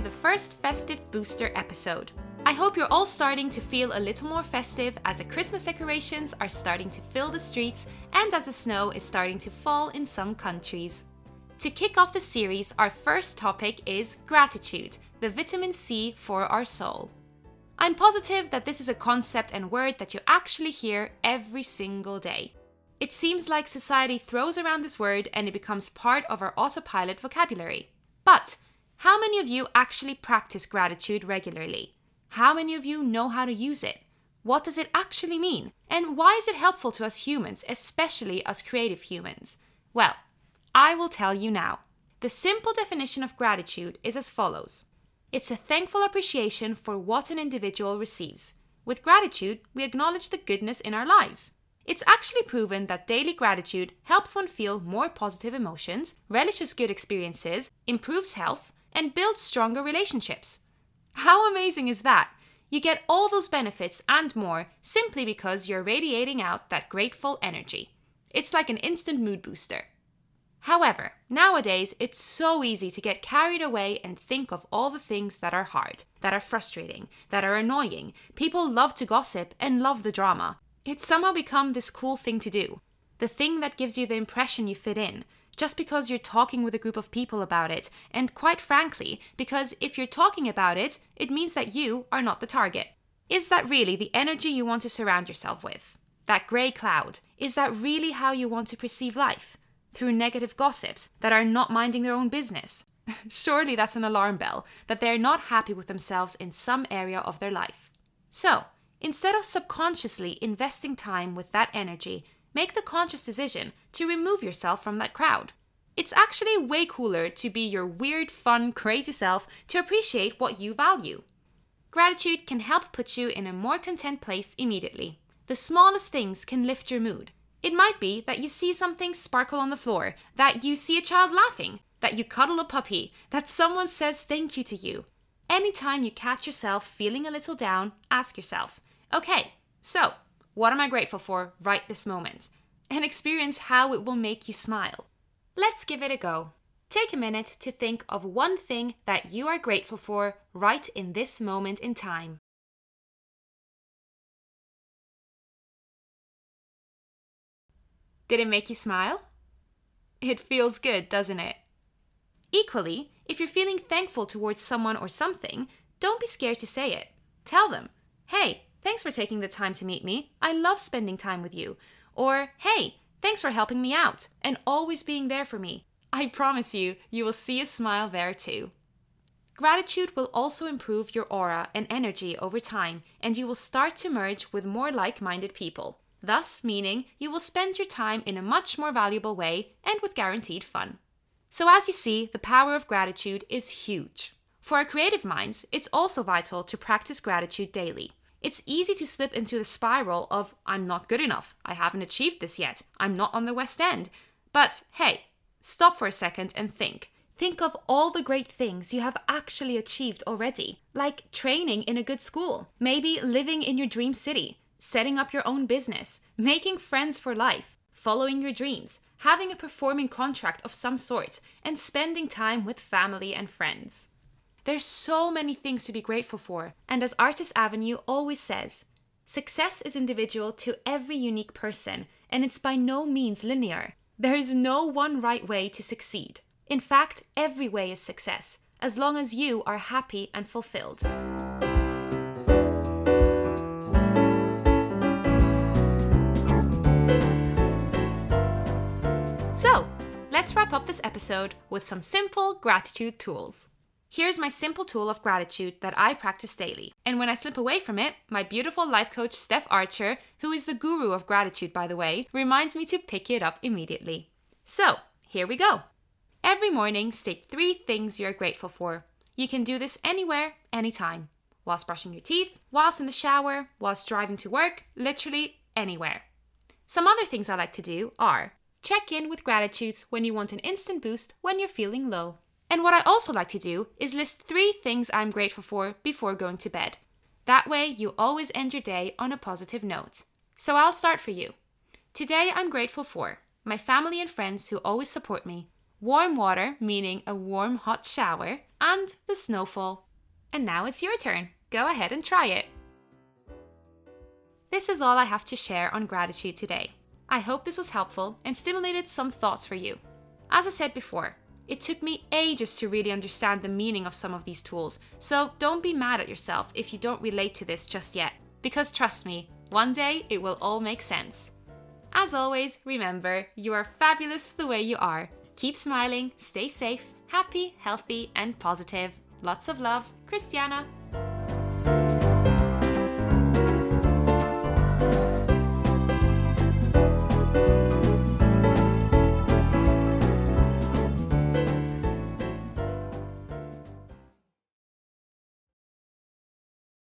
the first Festive Booster episode. I hope you're all starting to feel a little more festive as the Christmas decorations are starting to fill the streets and as the snow is starting to fall in some countries. To kick off the series, our first topic is gratitude, the vitamin C for our soul. I'm positive that this is a concept and word that you actually hear every single day. It seems like society throws around this word and it becomes part of our autopilot vocabulary. But how many of you actually practice gratitude regularly? How many of you know how to use it? What does it actually mean? And why is it helpful to us humans, especially us creative humans? Well, I will tell you now. The simple definition of gratitude is as follows it's a thankful appreciation for what an individual receives. With gratitude, we acknowledge the goodness in our lives. It's actually proven that daily gratitude helps one feel more positive emotions, relishes good experiences, improves health, and build stronger relationships. How amazing is that? You get all those benefits and more simply because you're radiating out that grateful energy. It's like an instant mood booster. However, nowadays it's so easy to get carried away and think of all the things that are hard, that are frustrating, that are annoying. People love to gossip and love the drama. It's somehow become this cool thing to do. The thing that gives you the impression you fit in, just because you're talking with a group of people about it, and quite frankly, because if you're talking about it, it means that you are not the target. Is that really the energy you want to surround yourself with? That grey cloud, is that really how you want to perceive life? through negative gossips that are not minding their own business. Surely that's an alarm bell that they're not happy with themselves in some area of their life. So, instead of subconsciously investing time with that energy, make the conscious decision to remove yourself from that crowd. It's actually way cooler to be your weird, fun, crazy self to appreciate what you value. Gratitude can help put you in a more content place immediately. The smallest things can lift your mood. It might be that you see something sparkle on the floor, that you see a child laughing, that you cuddle a puppy, that someone says thank you to you. Anytime you catch yourself feeling a little down, ask yourself, okay, so what am I grateful for right this moment? And experience how it will make you smile. Let's give it a go. Take a minute to think of one thing that you are grateful for right in this moment in time. Did it make you smile? It feels good, doesn't it? Equally, if you're feeling thankful towards someone or something, don't be scared to say it. Tell them, hey, thanks for taking the time to meet me. I love spending time with you. Or, hey, thanks for helping me out and always being there for me. I promise you, you will see a smile there too. Gratitude will also improve your aura and energy over time, and you will start to merge with more like minded people thus meaning you will spend your time in a much more valuable way and with guaranteed fun. So, as you see, the power of gratitude is huge. For our creative minds, it's also vital to practice gratitude daily. It's easy to slip into the spiral of, I'm not good enough, I haven't achieved this yet, I'm not on the West End. But hey, stop for a second and think. Think of all the great things you have actually achieved already, like training in a good school, maybe living in your dream city, setting up your own business, making friends for life, following your dreams, having a performing contract of some sort, and spending time with family and friends. There's so many things to be grateful for, and as Artist Avenue always says, success is individual to every unique person, and it's by no means linear. There is no one right way to succeed. In fact, every way is success, as long as you are happy and fulfilled. So, let's wrap up this episode with some simple gratitude tools. Here's my simple tool of gratitude that I practice daily. And when I slip away from it, my beautiful life coach, Steph Archer, who is the guru of gratitude, by the way, reminds me to pick it up immediately. So, here we go. Every morning, state three things you're grateful for. You can do this anywhere, anytime. Whilst brushing your teeth, whilst in the shower, whilst driving to work, literally anywhere. Some other things I like to do are Check in with gratitudes when you want an instant boost when you're feeling low. And what I also like to do is list three things I'm grateful for before going to bed. That way, you always end your day on a positive note. So I'll start for you. Today, I'm grateful for my family and friends who always support me, warm water, meaning a warm, hot shower, and the snowfall. And now it's your turn. Go ahead and try it. This is all I have to share on gratitude today. I hope this was helpful and stimulated some thoughts for you. As I said before, it took me ages to really understand the meaning of some of these tools, so don't be mad at yourself if you don't relate to this just yet, because trust me, one day it will all make sense. As always, remember, you are fabulous the way you are. Keep smiling, stay safe, happy, healthy, and positive. Lots of love, Christiana.